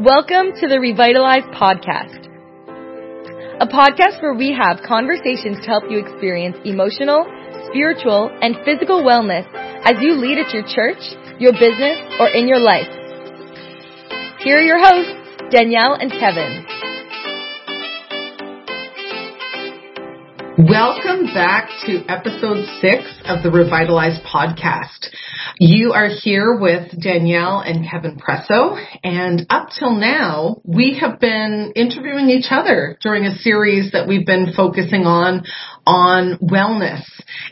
Welcome to the Revitalize Podcast, a podcast where we have conversations to help you experience emotional, spiritual, and physical wellness as you lead at your church, your business, or in your life. Here are your hosts, Danielle and Kevin. Welcome back to episode six of the Revitalized podcast. You are here with Danielle and Kevin Presseault, and up till now, we have been interviewing each other during a series that we've been focusing on on wellness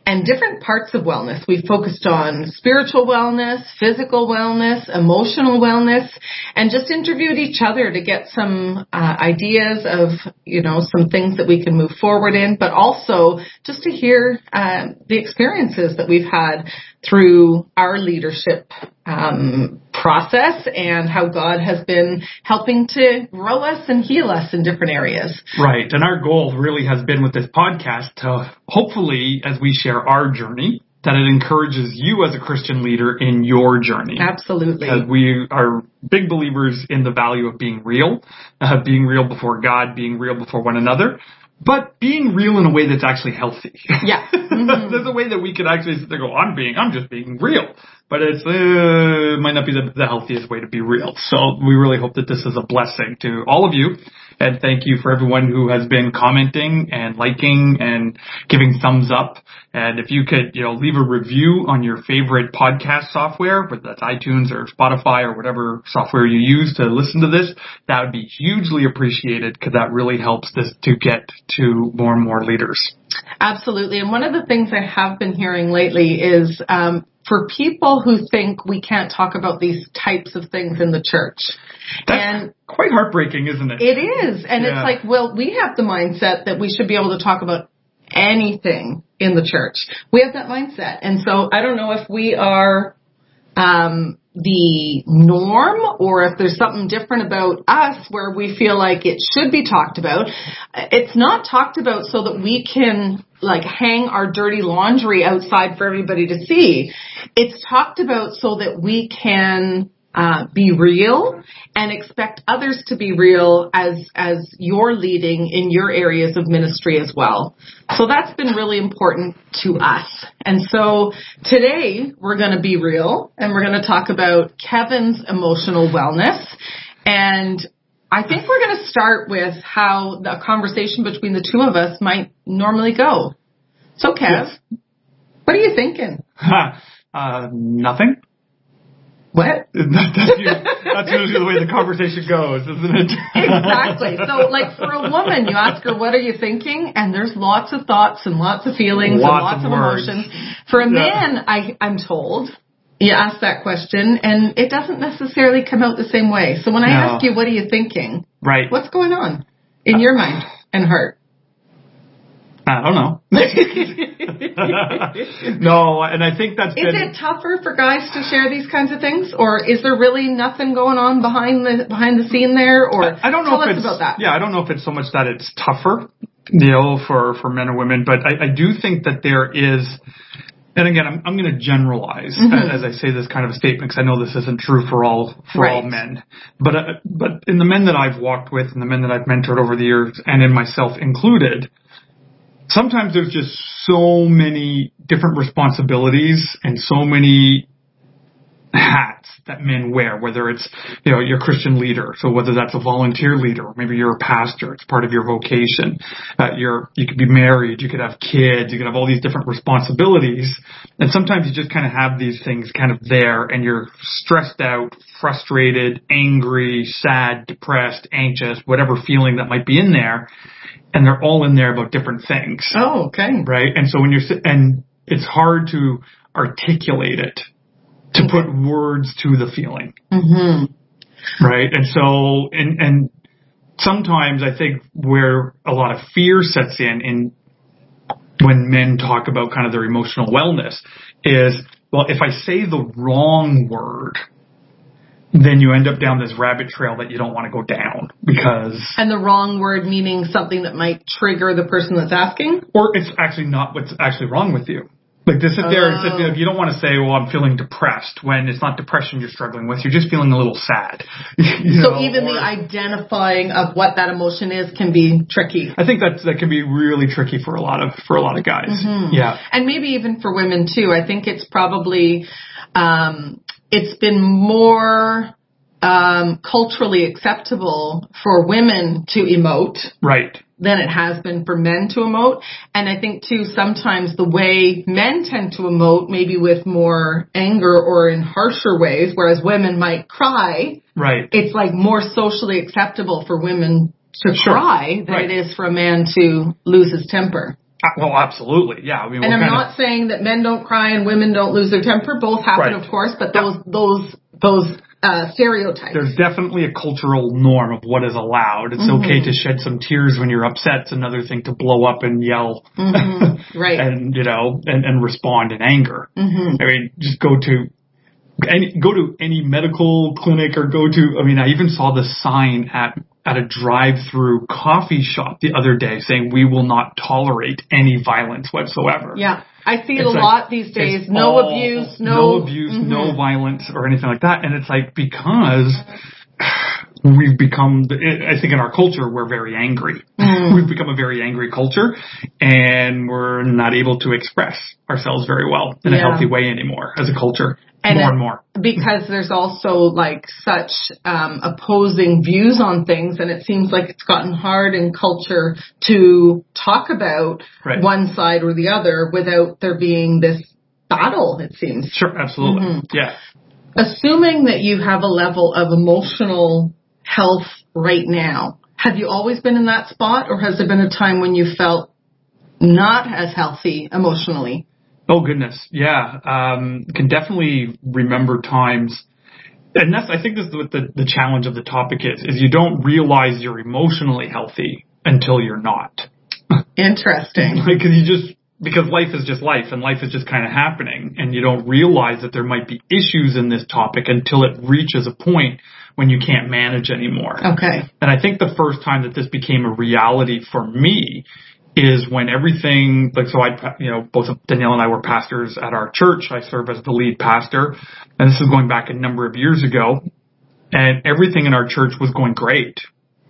and different parts of wellness. We focused on spiritual wellness, physical wellness, emotional wellness, and just interviewed each other to get some uh, ideas of, you know, some things that we can move forward in, but also just to hear uh, the experiences that we've had through our leadership um, process and how God has been helping to grow us and heal us in different areas. Right. And our goal really has been with this podcast to hopefully, as we share our journey, that it encourages you as a Christian leader in your journey. Absolutely. Because we are big believers in the value of being real, uh, being real before God, being real before one another, but being real in a way that's actually healthy. Yeah. Mm-hmm. There's a way that we could actually sit there go, I'm being, I'm just being real. But it's, uh, might not be the, the healthiest way to be real. So we really hope that this is a blessing to all of you. And thank you for everyone who has been commenting and liking and giving thumbs up. And if you could, you know, leave a review on your favorite podcast software, whether that's iTunes or Spotify or whatever software you use to listen to this, that would be hugely appreciated because that really helps this to get to more and more leaders. Absolutely. And one of the things I have been hearing lately is um, for people who think we can't talk about these types of things in the church. That's and quite heartbreaking, isn't it? It is. And yeah. it's like, well, we have the mindset that we should be able to talk about anything in the church. We have that mindset. And so I don't know if we are um, the norm or if there's something different about us where we feel like it should be talked about. It's not talked about so that we can like hang our dirty laundry outside for everybody to see. It's talked about so that we can uh, be real and expect others to be real as as you're leading in your areas of ministry as well. So that's been really important to us. And so today we're going to be real and we're going to talk about Kevin's emotional wellness and I think we're going to start with how the conversation between the two of us might normally go. So Kev, yes. what are you thinking? uh, nothing. What? that's, usually, that's usually the way the conversation goes, isn't it? exactly. So, like for a woman, you ask her, "What are you thinking?" And there's lots of thoughts and lots of feelings lots and lots of, of emotions. For a man, I, I'm told, you ask that question, and it doesn't necessarily come out the same way. So when I no. ask you, "What are you thinking?" Right. What's going on in your mind and heart? I don't know. no, and I think that's. Is been, it tougher for guys to share these kinds of things, or is there really nothing going on behind the behind the scene there? Or I, I don't know tell if us it's about that. Yeah, I don't know if it's so much that it's tougher, you know, for for men or women, but I, I do think that there is. And again, I'm, I'm going to generalize Mhm. as I say this kind of a statement because I know this isn't true for all for all men. But uh, but in the men that I've walked with and the men that I've mentored over the years, and in myself included, sometimes there's just so many different responsibilities and so many hats that men wear, whether it's, you know, you're a Christian leader. So whether that's a volunteer leader, or maybe you're a pastor, it's part of your vocation. Uh, you're, you could be married, you could have kids, you could have all these different responsibilities. And sometimes you just kind of have these things kind of there and you're stressed out, frustrated, angry, sad, depressed, anxious, whatever feeling that might be in there. And they're all in there about different things Oh, okay. right? And so when you're and it's hard to articulate it, to put words to the feeling, Mm-hmm. right? And so and and sometimes I think where a lot of fear sets in in when men talk about kind of their emotional wellness is well, if I say the wrong word, then you end up down this rabbit trail that you don't want to go down because And the wrong word meaning something that might trigger the person that's asking. or it's actually not what's actually wrong with you. Like to sit there and sit there, you don't want to say, "Well, I'm feeling depressed," when it's not depression you're struggling with. You're just feeling a little sad. You So know, even the identifying of what that emotion is can be tricky. I think that that can be really tricky for a lot of for a lot of guys. Mm-hmm. Yeah, and maybe even for women too. I think it's probably um, it's been more um, culturally acceptable for women to emote right. than it has been for men to emote. And I think too sometimes the way men tend to emote, maybe with more anger or in harsher ways, whereas women might cry. Right. It's like more socially acceptable for women to Sure. cry than Right. it is for a man to lose his temper. Uh, Well, absolutely. Yeah. I mean, And I'm not saying that men don't cry and women don't lose their temper. Both happen, Right. of course, but those those those uh, stereotypes. there's definitely a cultural norm of what is allowed. It's Mm-hmm. okay to shed some tears when you're upset. It's another thing to blow up and yell. Mm-hmm. Right. and you know, and, and respond in anger. Mm-hmm. I mean, just go to any go to any medical clinic or go to. I mean, I even saw the sign at at a drive-through coffee shop the other day saying we will not tolerate any violence whatsoever. yeah, I see it It's a like- lot these days. No all- abuse, no, no abuse, Mhm. no violence or anything like that. And it's like because we've become, I think in our culture, we're very angry. Mm. We've become a very angry culture and we're not able to express ourselves very well in a healthy way anymore as a culture. And more and more. because there's also like such um, opposing views on things, and it seems like it's gotten hard in culture to talk about Right. one side or the other without there being this battle. It seems. Sure, absolutely. Mm-hmm. Yeah. Assuming that you have a level of emotional health right now, have you always been in that spot, or has there been a time when you felt not as healthy emotionally? Oh goodness, yeah. Um, can definitely remember times, and that's I think this is what the the challenge of the topic is: is you don't realize you're emotionally healthy until you're not, Interesting. Like, because you just because life is just life and life is just kind of happening, and you don't realize that there might be issues in this topic until it reaches a point when you can't manage anymore. Okay. And I think the first time that this became a reality for me is when everything, like, so I, you know, both Danielle and I were pastors at our church. I serve as the lead pastor. And this is going back a number of years ago. And everything in our church was going great.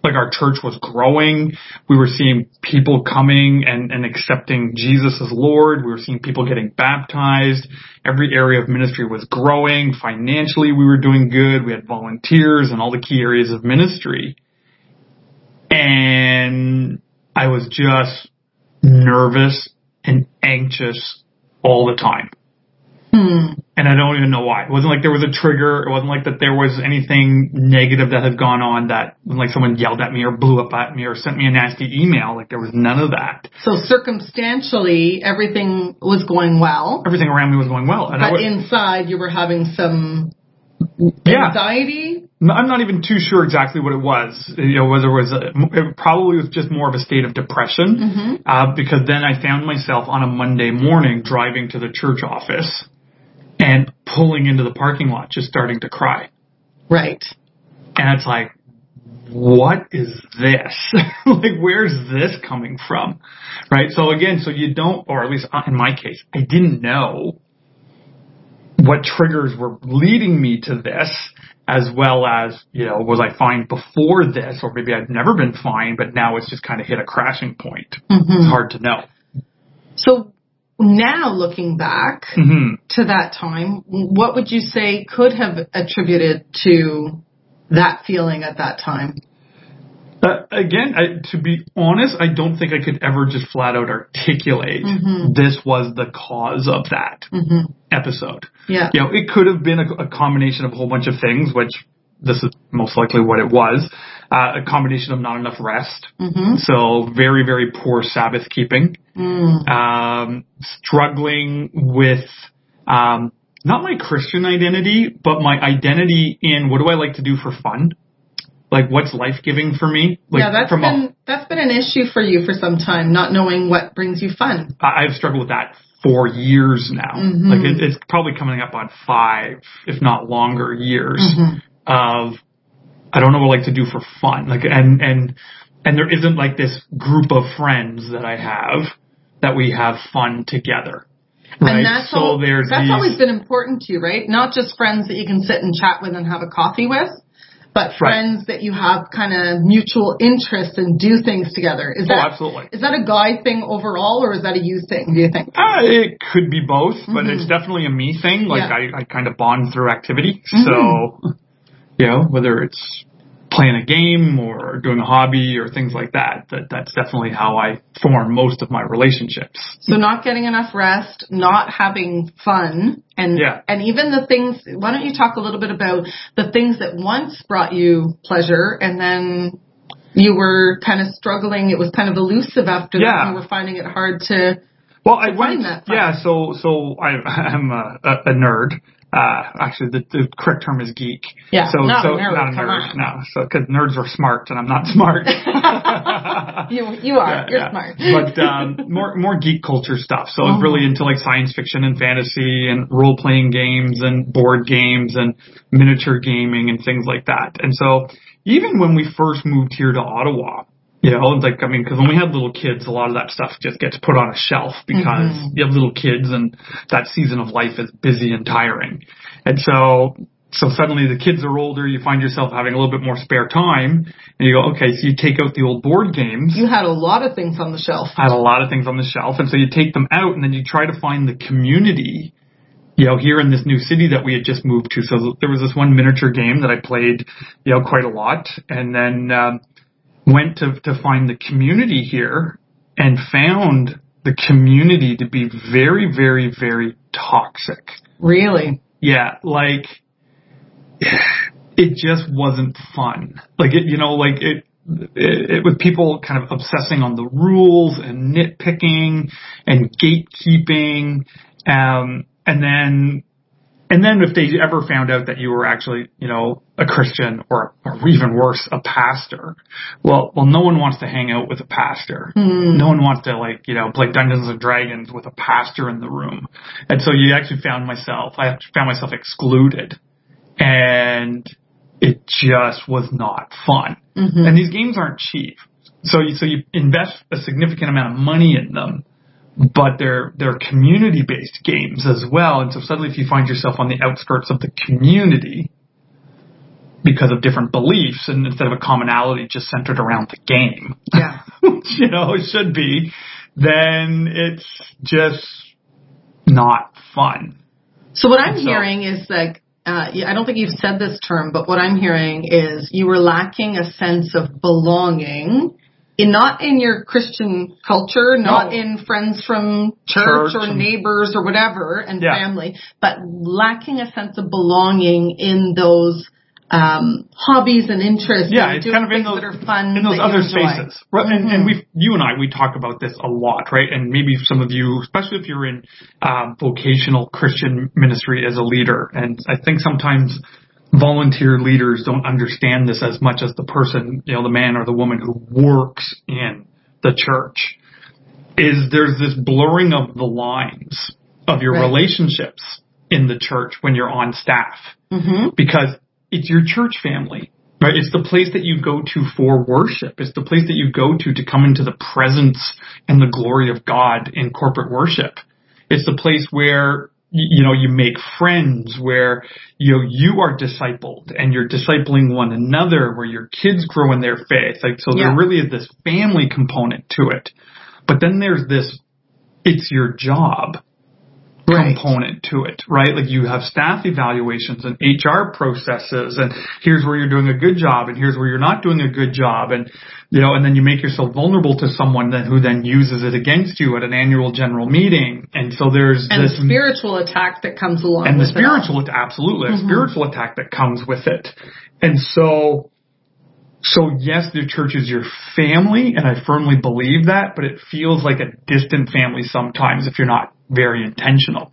Like our church was growing. We were seeing people coming and, and accepting Jesus as Lord. We were seeing people getting baptized. Every area of ministry was growing. Financially, we were doing good. We had volunteers and all the key areas of ministry. And I was just nervous and anxious all the time. And I don't even know why. It wasn't like there was a trigger. It wasn't like that there was anything negative that had gone on that like someone yelled at me or blew up at me or sent me a nasty email. Like there was none of that. So circumstantially, everything was going well, Everything around me was going well. And but was, inside you were having some yeah, anxiety. I'm not even too sure exactly what it was. You know, whether it was a, it probably was just more of a state of depression. Uh, because then I found myself on a Monday morning driving to the church office and pulling into the parking lot, just starting to cry. Right. And it's like, what is this? like, where's this coming from? Right? So again, so you don't, or at least in my case, I didn't know what triggers were leading me to this, as well as, you know, was I fine before this, or maybe I'd never been fine, but now it's just kind of hit a crashing point. Mm-hmm. It's hard to know. So now looking back hmm to that time, what would you say could have attributed to that feeling at that time? Uh, again, I, to be honest, I don't think I could ever just flat out articulate Mhm. this was the cause of that hmm episode. Yeah. You know, it could have been a, a combination of a whole bunch of things, which this is most likely what it was. Uh, a combination of not enough rest. hmm So very, very poor Sabbath keeping. Mm. Um, struggling with, um, not my Christian identity, but my identity in what do I like to do for fun? Like what's life giving for me? Like yeah, that's from a- been that's been an issue for you for some time, not knowing what brings you fun. I- I've struggled with that for years now. Mhm. Like it, it's probably coming up on five, if not longer, years Mhm. of I don't know what I like to do for fun. Like and and and there isn't like this group of friends that I have that we have fun together. Right. And that's, so all, there's that's these, always been important to you, right? Not just friends that you can sit and chat with and have a coffee with, but Right. friends that you have kind of mutual interest and do things together. Is Oh, that absolutely. is that a guy thing overall, or is that a you thing? Do you think? Uh, it could be both, but it's definitely a me thing. Like Mm-hmm. Yeah. I, I kind of bond through activity. Mhm. So, you know, whether it's playing a game or doing a hobby or things like that, that that's definitely how I form most of my relationships. So not getting enough rest, not having fun, and Yeah. and even the things. Why don't you talk a little bit about the things that once brought you pleasure, and then you were kind of struggling. It was kind of elusive after that. Yeah. and you were finding it hard to. Well, I went, that yeah, so, so I, I'm a, a nerd. Uh, actually the, the correct term is geek. Yeah, so, not a so, nerd, not a nerd, no. So, cause nerds are smart and I'm not smart. You you are. Yeah, You're yeah. smart. but um, more more geek culture stuff. So I was really into like science fiction and fantasy and role playing games and board games and miniature gaming and things like that. And so even when we first moved here to Ottawa, you know, it's like I mean, because when we had little kids, a lot of that stuff just gets put on a shelf because you have little kids and that season of life is busy and tiring. And so so suddenly the kids are older, you find yourself having a little bit more spare time, and you go, okay, so you take out the old board games. You had a lot of things on the shelf. I had a lot of things on the shelf, and so you take them out, and then you try to find the community. You know, here in this new city that we had just moved to, so there was this one miniature game that I played, you know, quite a lot, and then um, went to to find the community here, and found the community to be very, very, very toxic. Really. Yeah, like it just wasn't fun. Like it, you know, like it, it, it with people kind of obsessing on the rules and nitpicking and gatekeeping, um, and then, and then if they ever found out that you were actually, you know, a Christian or, or even worse, a pastor, well, well, no one wants to hang out with a pastor. Hmm. No one wants to like, you know, play Dungeons and Dragons with a pastor in the room. And so you actually found myself, I found myself excluded and it just was not fun. Mm-hmm. And these games aren't cheap. So you, so you invest a significant amount of money in them, but they're, they're community based games as well. And so suddenly if you find yourself on the outskirts of the community because of different beliefs and instead of a commonality just centered around the game, Yeah. which, you know, it should be, then it's just not fun. So what I'm So- hearing is like, uh, I don't think you've said this term, but what I'm hearing is you were lacking a sense of belonging in not in your Christian culture, not No. in friends from church, Church or neighbors or whatever and Yeah. family, but lacking a sense of belonging in those um, hobbies and interests. Yeah, and it's kind of in those that are fun in those other spaces. Right, and, and Mhm. we, you and I, we talk about this a lot, right? And maybe some of you, especially if you're in um, vocational Christian ministry as a leader, and I think sometimes volunteer leaders don't understand this as much as the person, you know, the man or the woman who works in the church. Is there's this blurring of the lines of your Right. relationships in the church when you're on staff Mhm. because it's your church family, right? It's the place that you go to for worship. It's the place that you go to to come into the presence and the glory of God in corporate worship. It's the place where you know you make friends where you know you are discipled and you're discipling one another where your kids grow in their faith. Like so Yeah. there really is this family component to it. But then there's this it's your job Right. component to it, right? Like you have staff evaluations and HR processes and here's where you're doing a good job and here's where you're not doing a good job and you know, and then you make yourself vulnerable to someone then who then uses it against you at an annual general meeting. And so there's And this the spiritual attack that comes along and the with it spiritual absolutely a mm-hmm. spiritual attack that comes with it. And so so yes, the church is your family, and I firmly believe that, but it feels like a distant family sometimes if you're not very intentional.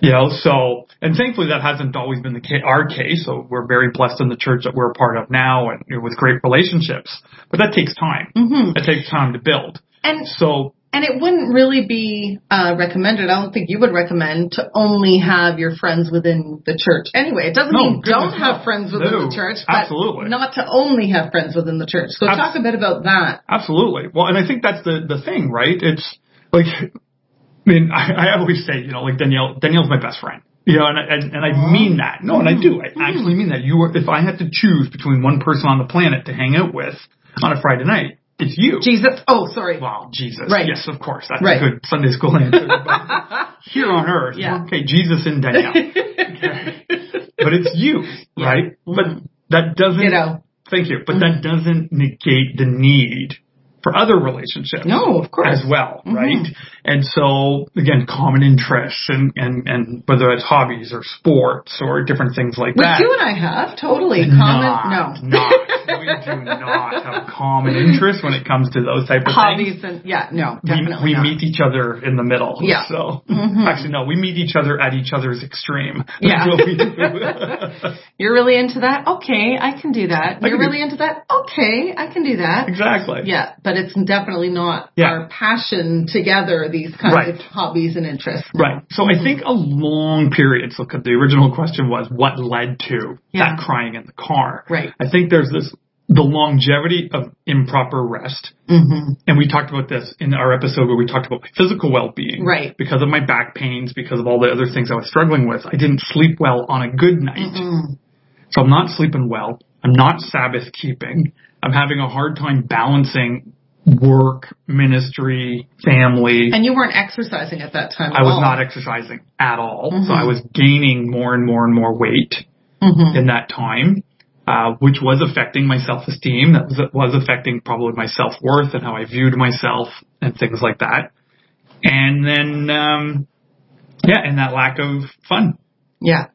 You know, so, and thankfully that hasn't always been the ca- our case, so we're very blessed in the church that we're a part of now and you know, with great relationships. But that takes time. Mhm. It takes time to build. And So, And it wouldn't really be uh, recommended. I don't think you would recommend to only have your friends within the church. Anyway, it doesn't No, mean don't goodness, have no. friends within No, the church, but absolutely. not to only have friends within the church. So Abs- talk a bit about that. Absolutely. Well, and I think that's the the thing, right? It's like I mean, I, I always say, you know, like Danielle, Danielle's my best friend. You know, and I, and, and I mean that. No, and I do. I actually mean that. You are, if I had to choose between one person on the planet to hang out with on a Friday night, it's you. Jesus. Oh, sorry. Wow, Jesus. Right. Yes, of course. That's Right. a good Sunday school answer. But here on earth, Yeah. okay, Jesus and Danielle. Okay. But it's you, Yeah. right? But Mhm. that doesn't, You know. thank you, but Mhm. that doesn't negate the need for other relationships No, of course. as well, Mhm. right? And so again, common interests and, and, and whether it's hobbies or sports or different things like Which that. you and I have totally not, common. Not. We do not have common interests when it comes to those type of things Hobbies and yeah, no, we, definitely we not. meet each other in the middle. Yeah. So Mhm. actually, no, we meet each other at each other's extreme. Yeah. That's what we do. You're really into that? Okay, I can do that. I You're can do- really into that? Okay, I can do that. exactly. Yeah, but it's definitely not Yeah. our passion together, these kinds Right. of hobbies and interests. Right. So I think a long period. So the original question was what led to Yeah. that crying in the car. Right. I think there's this the longevity of improper rest. Mm-hmm. And we talked about this in our episode where we talked about my physical well-being. Right. Because of my back pains, because of all the other things I was struggling with, I didn't sleep well on a good night. Mm. So I'm not sleeping well. I'm not Sabbath keeping. I'm having a hard time balancing work, ministry, family. And you weren't exercising at that time. I was not exercising at all. So Mhm. I was gaining more and more and more weight Mm-hmm. in that time, uh, which was affecting my self-esteem. That was, was affecting probably my self-worth and how I viewed myself and things like that. And then, um, yeah, and that lack of fun Yeah.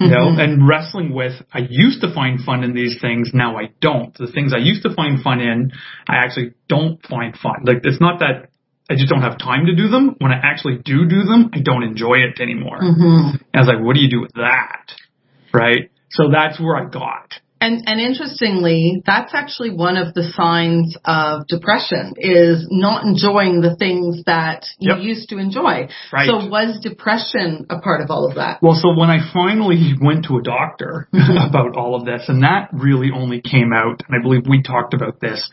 You know, Mhm. and wrestling with, I used to find fun in these things, now I don't. The things I used to find fun in, I actually don't find fun. Like, it's not that I just don't have time to do them. When I actually do do them, I don't enjoy it anymore. Mm-hmm. And I was like, what do you do with that? Right? So that's where I got. And and interestingly, that's actually one of the signs of depression is not enjoying the things that you Yep. used to enjoy. Right. So was depression a part of all of that? Well, so when I finally went to a doctor about all of this, and that really only came out, and I believe we talked about this,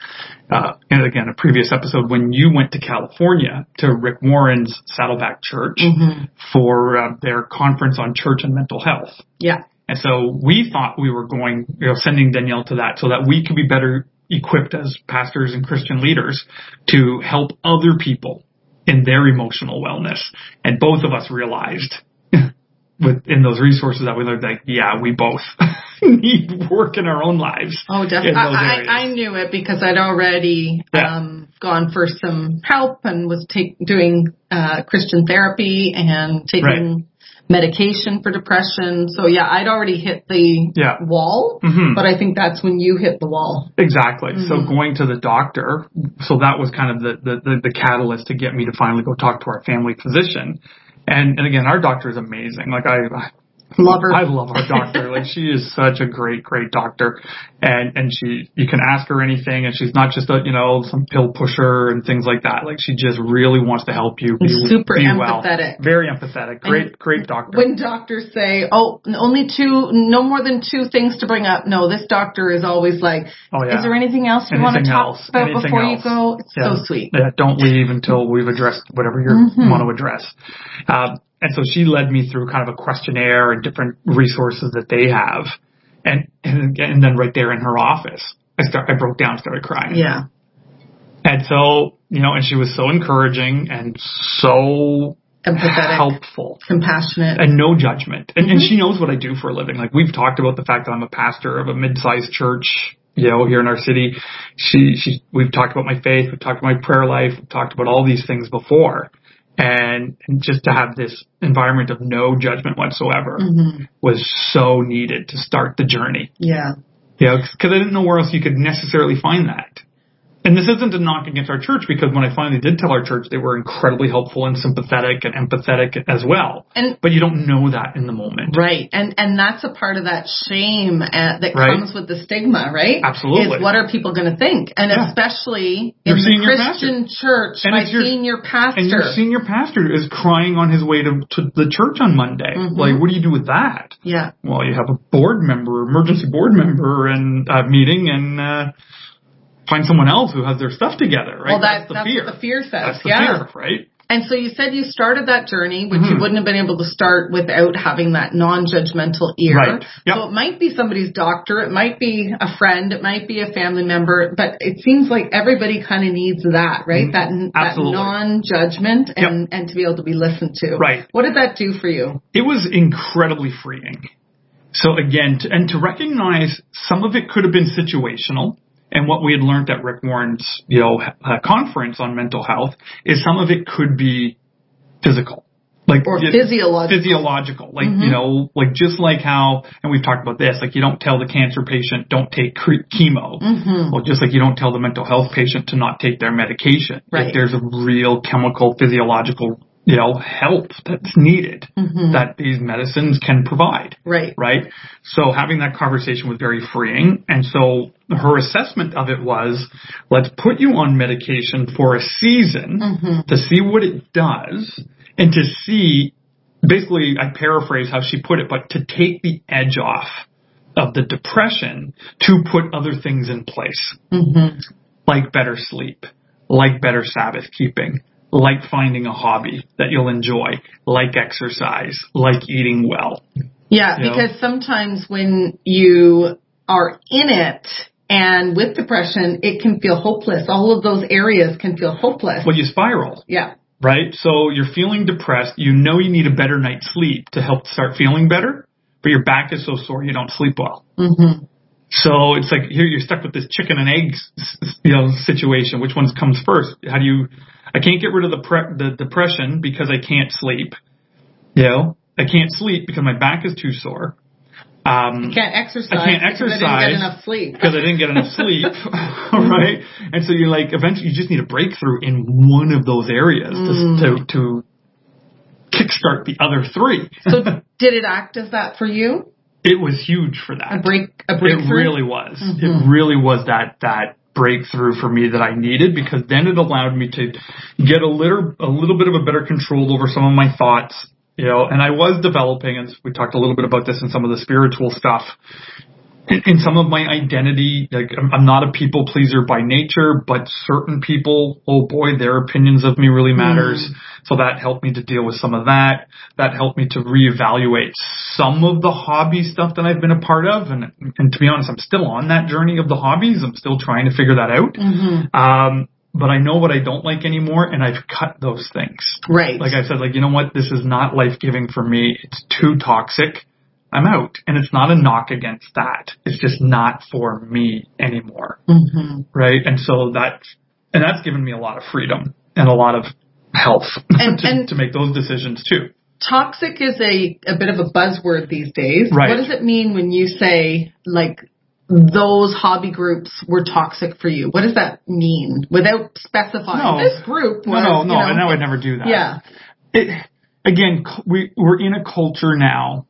uh, and again, a previous episode when you went to California to Rick Warren's Saddleback Church Mm-hmm. for uh, their conference on church and mental health. Yeah. And so we thought we were going, you know, sending Danielle to that so that we could be better equipped as pastors and Christian leaders to help other people in their emotional wellness. And both of us realized within those resources that we learned like, yeah, we both need work in our own lives. Oh, definitely. I. I, I knew it because I'd already Yeah. um, gone for some help and was take, doing uh, Christian therapy and taking medication for depression. So yeah, I'd already hit the Yeah. wall, Mhm. but I think that's when you hit the wall. Exactly. So Mhm. going to the doctor, so that was kind of the, the, the, the catalyst to get me to finally go talk to our family physician. And, and again, our doctor is amazing. Like I Love her. I love our doctor. like she is such a great, great doctor. And, and she, you can ask her anything and she's not just a, you know, some pill pusher and things like that. Like she just really wants to help you be, Super be well. empathetic. Very empathetic. Great, And great doctor. when doctors say, "Oh, only two, no more than two things to bring up," no, this doctor is always like, Oh, yeah. "Is there anything else you want to Anything talk else? about Anything before else? you go?" It's Yeah. so sweet. Yeah, don't leave until we've addressed whatever you Mhm. want to address. Um, and so she led me through kind of a questionnaire and different resources that they have. And, and, and then right there in her office, I start, I broke down and started crying. Yeah. And so, you know, and she was so encouraging and so Empathetic, helpful compassionate. and no judgment. And, Mm-hmm. and she knows what I do for a living. Like we've talked about the fact that I'm a pastor of a mid-sized church, you know, here in our city. She, she, we've talked about my faith. We've talked about my prayer life. We've talked about all these things before. And, and just to have this environment of no judgment whatsoever hmm was so needed to start the journey. Yeah. You know, cause I didn't know where else you could necessarily find that. And this isn't a knock against our church because when I finally did tell our church, they were incredibly helpful and sympathetic and empathetic as well. And But you don't know that in the moment. right, and and that's a part of that shame uh, that Right. comes with the stigma, right? Absolutely. Is what are people going to think? And Yeah. especially Your in the Christian church, And my your- senior pastor. And your senior pastor is crying on his way to, to the church on Monday. Mhm. Like, what do you do with that? yeah. Well, you have a board member, emergency board member, and uh, meeting, and uh, find someone else who has their stuff together. Right? Well, that, the that's fear. what the fear says. That's the yeah. fear, right? And so you said you started that journey, which you Mhm. wouldn't have been able to start without having that non-judgmental ear. Right. Yep. So it might be somebody's doctor, it might be a friend, it might be a family member, but it seems like everybody kind of needs that, right? That, that Mm-hmm. Absolutely. non-judgment and, and to be able to be listened to. Right. What did that do for you? it was incredibly freeing. So again, to, and to recognize some of it could have been situational, and what we had learned at Rick Warren's, you know, uh, conference on mental health is some of it could be physical, like Or it- physiological. physiological, like Mhm. you know, like just like how, and we've talked about this, like you don't tell the cancer patient don't take cre- chemo. Mhm. Well, just like you don't tell the mental health patient to not take their medication. Right. Like there's a real chemical, physiological, you know, help that's needed Mhm. that these medicines can provide. Right. Right. So having that conversation was very freeing. And so her assessment of it was, let's put you on medication for a season Mhm. to see what it does and to see, basically, I paraphrase how she put it, but to take the edge off of the depression to put other things in place Mhm. like better sleep, like better Sabbath keeping, like finding a hobby that you'll enjoy, like exercise, like eating well. Yeah, You know? because sometimes when you are in it and with depression, it can feel hopeless. All of those areas can feel hopeless. Well, you spiral, yeah. right? So you're feeling depressed. You know you need a better night's sleep to help start feeling better, but your back is so sore you don't sleep well. hmm So it's like here you're stuck with this chicken and eggs, you know, situation. Which one comes first? How do you? I can't get rid of the pre- the depression because I can't sleep. You know, I can't sleep because my back is too sore. Um, Can't exercise. I can't exercise because I didn't get enough sleep. because I didn't get enough sleep, right? And so you're like, eventually, you just need a breakthrough in one of those areas Mm. to to, to kickstart the other three. So did it act as that for you? it was huge for that. A break, a It really was. Mhm. It really was that that breakthrough for me that I needed because then it allowed me to get a little a little bit of a better control over some of my thoughts, you know, and I was developing and we talked a little bit about this in some of the spiritual stuff. In, in some of my identity, like I'm, I'm not a people pleaser by nature, but certain people, oh boy, their opinions of me really matters. So that helped me to deal with some of that. That helped me to reevaluate some of the hobby stuff that I've been a part of. And, and to be honest, I'm still on that journey of the hobbies. I'm still trying to figure that out. Mhm. Um, but I know what I don't like anymore and I've cut those things. Right. Like I said, like, you know what? This is not life giving for me. It's too toxic. I'm out. And it's not a knock against that. It's just not for me anymore. hmm Right. And so that, and that's given me a lot of freedom and a lot of health And- to, and- to make those decisions too. Toxic is a, a bit of a buzzword these days. Right. What does it mean when you say like those hobby groups were toxic for you? What does that mean without specifying No. this group? No, was, no, you know- And I would never do that. Yeah. it, again, we, we're in a culture now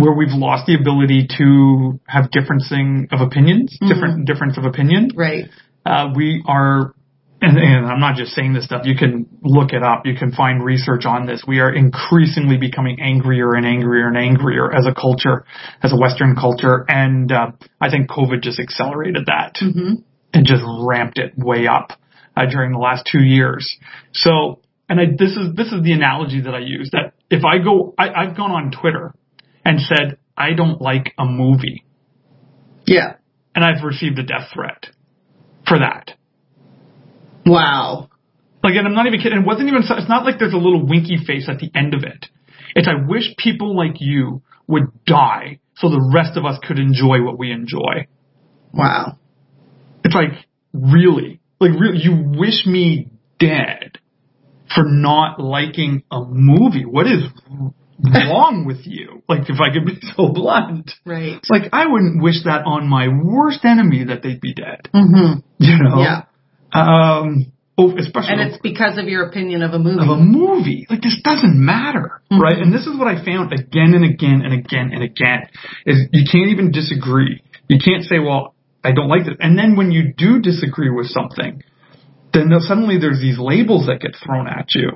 where we've lost the ability to have differencing of opinions, Mhm. different difference of opinion. Right. Uh, we are, and, and I'm not just saying this stuff. You can look it up. You can find research on this. We are increasingly becoming angrier and angrier and angrier as a culture, as a Western culture, and uh, I think COVID just accelerated that hmm and just ramped it way up uh, during the last two years. So, and I, this is this is the analogy that I use that if I go, I, I've gone on Twitter and said I don't like a movie, Yeah. and I've received a death threat for that. Wow. Like, and I'm not even kidding. It wasn't even. It's not like there's a little winky face at the end of it. It's I wish people like you would die so the rest of us could enjoy what we enjoy. Wow. It's like, really? Like, really, you wish me dead for not liking a movie? What is wrong with you? Like, if I could be so blunt. Right. It's like, I wouldn't wish that on my worst enemy that they'd be dead. hmm You know? Yeah. Um, oh, especially And it's because of your opinion of a movie. of a movie. Like this doesn't matter, Mhm. right? And this is what I found again and again and again and again is you can't even disagree. You can't say, well, I don't like this. And then when you do disagree with something, then suddenly there's these labels that get thrown at you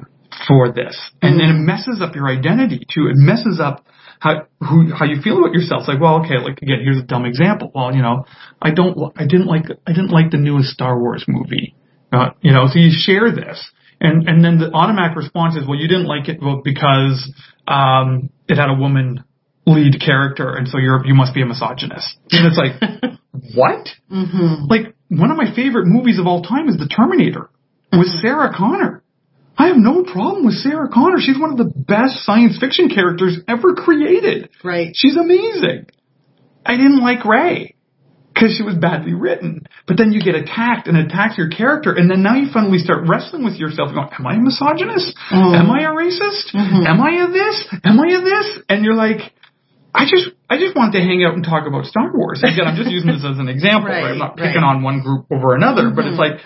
for this. And then it messes up your identity too. It messes up how who how you feel about yourself. It's like, well, okay, like again, here's a dumb example. Well, you know, I don't, I didn't like, I didn't like the newest Star Wars movie. Uh, you know, so you share this, And and then the automatic response is, well, you didn't like it well, because um, it had a woman lead character, and so you're you must be a misogynist. And it's like, what? Mhm. Like one of my favorite movies of all time is The Terminator with Mm-hmm. Sarah Connor. I have no problem with Sarah Connor. She's one of the best science fiction characters ever created. Right. She's amazing. I didn't like Rey because she was badly written. But then you get attacked and attacks your character, and then now you finally start wrestling with yourself, going, "Am I a misogynist? Mm. Am I a racist? Mhm. Am I a this? Am I a this?" And you're like, "I just, I just wanted to hang out and talk about Star Wars." Again, I'm just using this as an example. Right, Right, I'm not right. picking on one group over another, but it's Mhm. like.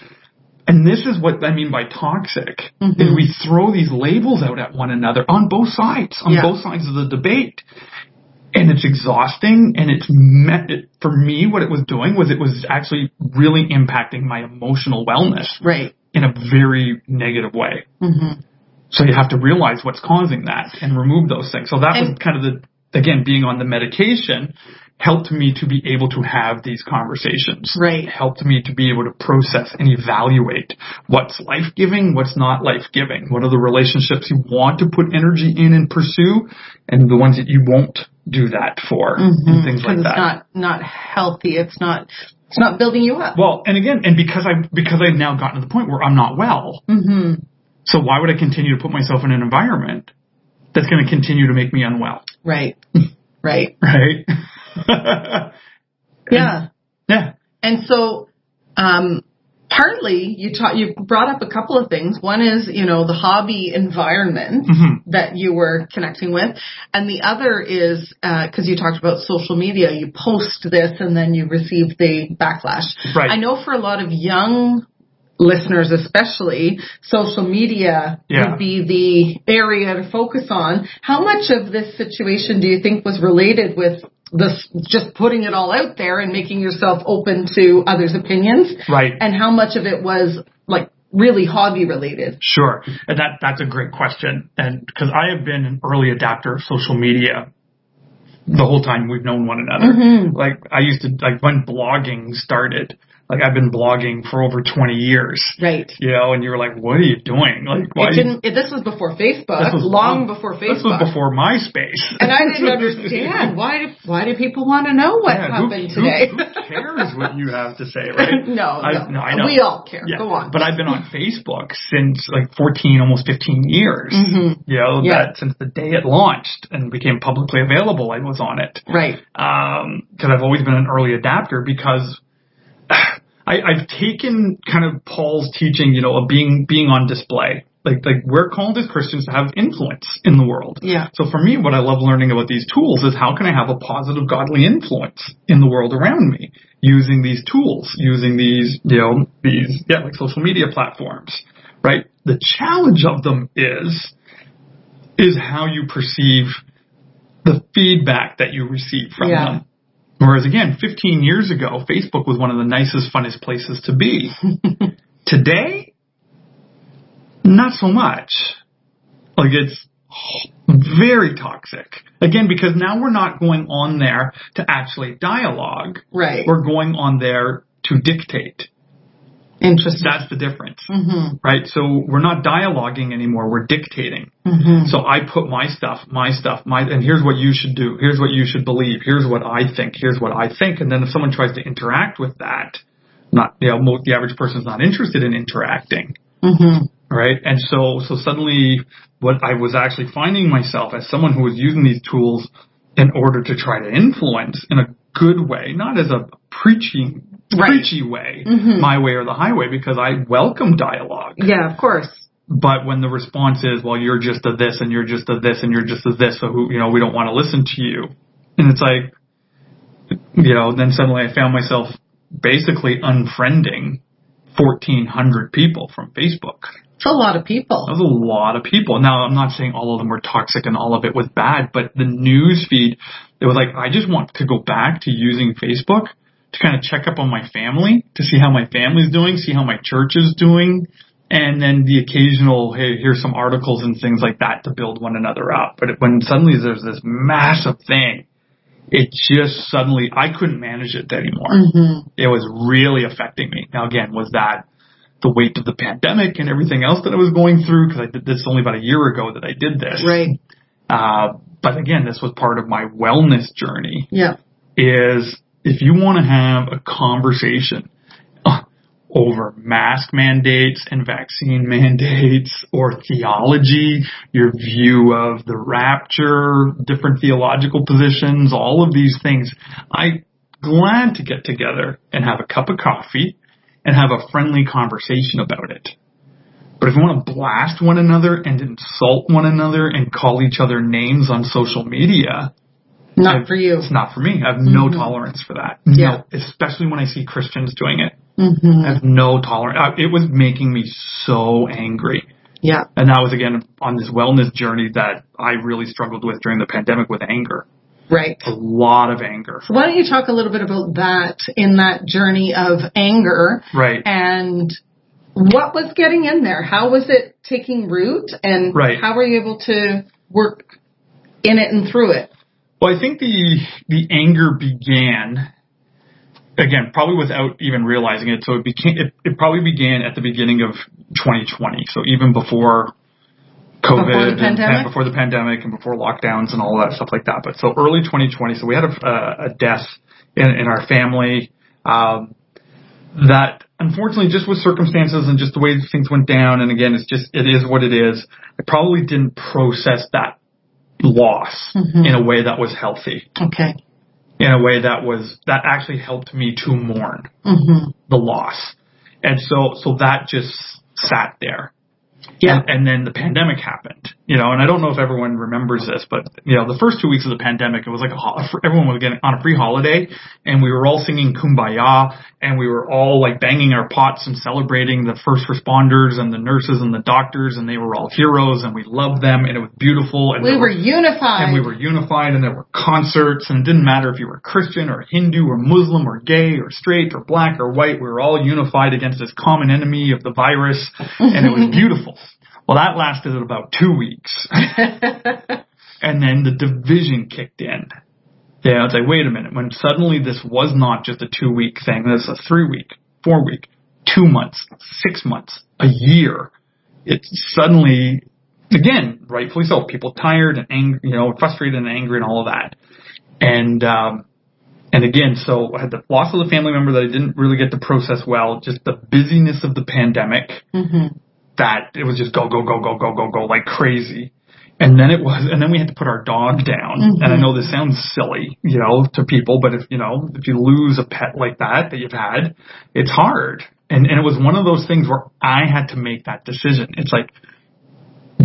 And this is what I mean by toxic, Mhm. is we throw these labels out at one another on both sides, on Yeah. both sides of the debate and it's exhausting and it's met it, for me what it was doing was it was actually really impacting my emotional wellness Right. in a very negative way Mhm. so you have to realize what's causing that and remove those things so that was kind of the again being on the medication helped me to be able to have these conversations Right. helped me to be able to process and evaluate what's life giving, what's not life giving, what are the relationships you want to put energy in and pursue, and the ones that you won't do that for, and things like Because that. Mm-hmm. it's not not healthy. It's not it's not building you up. well, and again, and because I because I've now gotten to the point where I'm not well, Mm-hmm. so why would I continue to put myself in an environment that's going to continue to make me unwell, Right. Right. right? Yeah. yeah, And so, um, partly you taught, you brought up a couple of things. One is, you know, the hobby environment Mhm. that you were connecting with. And the other is, uh, cause you talked about social media, you post this and then you receive the backlash. Right. I know for a lot of young listeners especially, social media Yeah. would be the area to focus on. How much of this situation do you think was related with this, just putting it all out there and making yourself open to others' opinions? right. And how much of it was like really hobby related? Sure, and that that's a great question, and because I have been an early adapter of social media the whole time we've known one another. Mhm. Like I used to like when blogging started. Like I've been blogging for over 20 years. Right. You know, and you were like, "What are you doing?" Like, why? It didn't, it, this was before Facebook, was long before Facebook. This was before MySpace. and I didn't understand why do why do people want to know what Yeah, happened who- today? Who, cares what you have to say, right? no, I, no, no, I know. we all care. Yeah, Go on. But I've been on Facebook since like 14, almost 15 years. Mhm. You know, Yeah. that since the day it launched and became publicly available, I was on it. right. Um, cause I've always been an early adapter because I, I've taken kind of Paul's teaching, you know, of being, being on display. Like, like we're called as Christians to have influence in the world. Yeah. So for me, what I love learning about these tools is how can I have a positive godly influence in the world around me using these tools, using these, you know, these, yeah, like social media platforms, right? The challenge of them is, is how you perceive the feedback that you receive from Yeah. them. Whereas again, 15 years ago, Facebook was one of the nicest, funnest places to be. Today, not so much. Like it's very toxic. Again, because now we're not going on there to actually dialogue. Right. We're going on there to dictate. Interesting. That's the difference, Mhm. right? So we're not dialoguing anymore. We're dictating. Mhm. So I put my stuff, my stuff, my, and here's what you should do. Here's what you should believe. Here's what I think. Here's what I think. And then if someone tries to interact with that, not, you know, most, the average person's not interested in interacting Mhm. right? And so, so suddenly what I was actually finding myself as someone who was using these tools in order to try to influence in a good way, not as a preachy, Right. preachy way, Mhm. my way or the highway, because I welcome dialogue. Yeah, of course. But when the response is, well, you're just a this and you're just a this and you're just a this, so who, you know, we don't want to listen to you. And it's like, you know, then suddenly I found myself basically unfriending 1400 people from Facebook. It's a lot of people. That was a lot of people. Now, I'm not saying all of them were toxic and all of it was bad, but the news feed, it was like, I just want to go back to using Facebook to kind of check up on my family, to see how my family's doing, see how my church is doing, and then the occasional, hey, here's some articles and things like that to build one another up. But when suddenly there's this massive thing, it just suddenly, I couldn't manage it anymore Mhm. it was really affecting me. Now again, was that the weight of the pandemic and everything else that I was going through because I did this only about a year ago that I did this. Right. Uh, but again, this was part of my wellness journey Yeah. is if you want to have a conversation uh, over mask mandates and vaccine mandates or theology, your view of the rapture, different theological positions, all of these things, I glad to get together and have a cup of coffee and have a friendly conversation about it. But if you want to blast one another and insult one another and call each other names on social media, Not I- for you. It's not for me. I have no tolerance for that. Yeah. No, especially when I see Christians doing it. Mm-hmm. I have no tolerance. It was making me so angry. Yeah. And that was again on this wellness journey that I really struggled with during the pandemic with anger. Right. A lot of anger. Why don't you talk a little bit about that in that journey of anger Right. and what was getting in there? How was it taking root and Right. how were you able to work in it and through it? Well, I think the the anger began again, probably without even realizing it. So it became it, it probably began at the beginning of 2020. So even before COVID, Before and- and before the pandemic, and before lockdowns and all that stuff like that. But so early 2020. So we had a, a, a death in, in our family. Um, that unfortunately just with circumstances and just the way things went down and again it's just it is what it is i probably didn't process that loss Mhm. in a way that was healthy Okay. in a way that was that actually helped me to mourn hmm the loss and so so that just sat there Yeah. and, and then the pandemic happened, you know, and I don't know if everyone remembers this, but you know, the first two weeks of the pandemic, it was like a, ho- everyone was getting on a free holiday and we were all singing Kumbaya and we were all like banging our pots and celebrating the first responders and the nurses and the doctors and they were all heroes and we loved them and it was beautiful and We there were unified. and we were unified and there were concerts and it didn't matter if you were Christian or Hindu or Muslim or gay or straight or black or white. We were all unified against this common enemy of the virus and it was beautiful. Well, that lasted about two weeks. And then the division kicked in. Yeah, it's like, wait a minute, when suddenly this was not just a two week thing, this is a three week, four week, two months, six months, a year, it's suddenly, again, rightfully so, people tired and angry, you know, frustrated and angry and all of that. And, um, and again, so I had the loss of the family member that I didn't really get to process well, just the busyness of the pandemic, hmm that it was just go, go, go, go, go, go, go like crazy. And then it was, and then we had to put our dog down. Mhm. And I know this sounds silly, you know, to people, but if, you know, if you lose a pet like that that you've had, it's hard. And, and it was one of those things where I had to make that decision. It's like,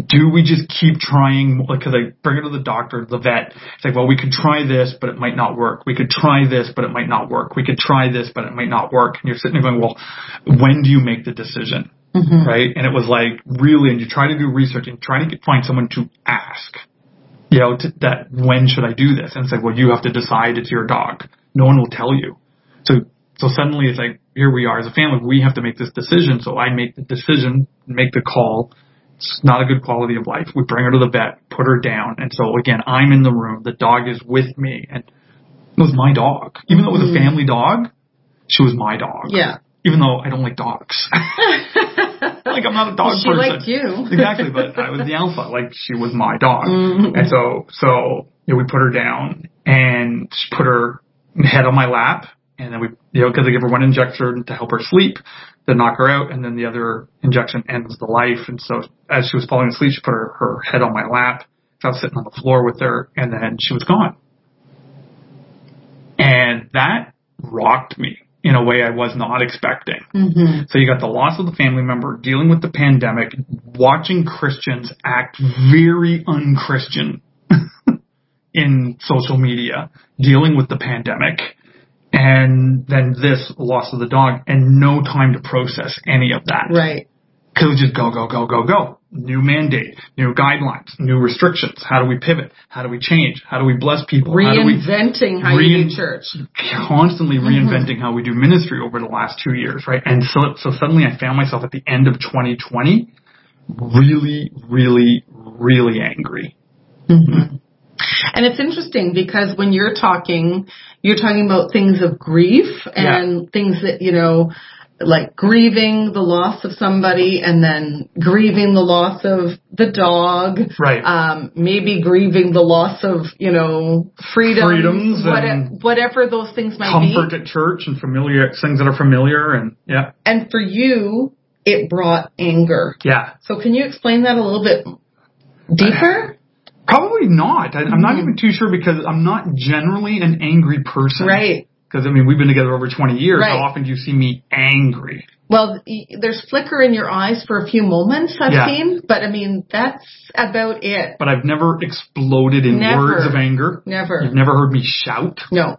do we just keep trying? Like, Because I bring it to the doctor, the vet. It's like, well, we could try this, but it might not work. We could try this, but it might not work. We could try this, but it might not work. And you're sitting there going, well, when do you make the decision? Hmm right? And it was like really, and you try to do research and try to get, find someone to ask, you know, to, that when should I do this? And it's like, well, you have to decide. It's your dog. No one will tell you. So, so suddenly it's like, here we are as a family. We have to make this decision. So I make the decision, make the call. It's not a good quality of life. We bring her to the vet, put her down. And so again, I'm in the room. The dog is with me and it was my dog. Even though it was a Mhm. family dog, she was my dog. Yeah. Even though I don't like dogs. like I'm not a dog she person. She liked you. exactly, but I was the alpha. Like she was my dog, Mhm. and so so you know, we put her down and she put her head on my lap, and then we you know because they give her one injection to help her sleep, to knock her out, and then the other injection ends the life. And so as she was falling asleep, she put her her head on my lap. So I was sitting on the floor with her, and then she was gone, and that rocked me in a way I was not expecting. hmm So you got the loss of the family member, dealing with the pandemic, watching Christians act very unchristian in social media, dealing with the pandemic, and then this loss of the dog, and no time to process any of that. Right. It was just go, go, go, go, go. New mandate, new guidelines, new restrictions. How do we pivot? How do we change? How do we bless people? How do we Reinventing how you do church. constantly reinventing how we do ministry over the last two years, right? And so, so suddenly I found myself at the end of 2020 really, really, really angry. hmm And it's interesting because when you're talking, you're talking about things of grief and things that, you know, like grieving the loss of somebody and then grieving the loss of the dog. Right. Um, maybe grieving the loss of, you know, freedom. Freedoms what- and whatever those things might Comfort be. Comfort at church and familiar things that are familiar and yeah, And for you, it brought anger. yeah. So can you explain that a little bit deeper? Probably not. I, I'm not Mhm. even too sure because I'm not generally an angry person. Right. Because I mean, we've been together over 20 years. Right. How often do you see me angry? Well, there's flicker in your eyes for a few moments I've Yeah. seen, but I mean, that's about it. But I've never exploded in Never. words of anger. Never. You've never heard me shout. No.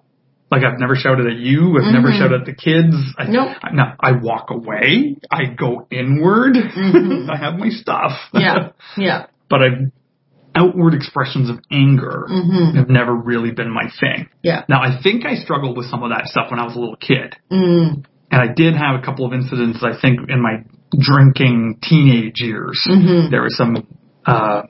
Like I've never shouted at you. I've never Mhm. shouted at the kids. I, Nope. I, no, I walk away. I go inward. Mhm. I have my stuff. Yeah. Yeah. but I've outward expressions of anger Mhm. have never really been my thing. Yeah. Now I think I struggled with some of that stuff when I was a little kid. Mm. And I did have a couple of incidents, I think, in my drinking teenage years. Mhm. There was some uh,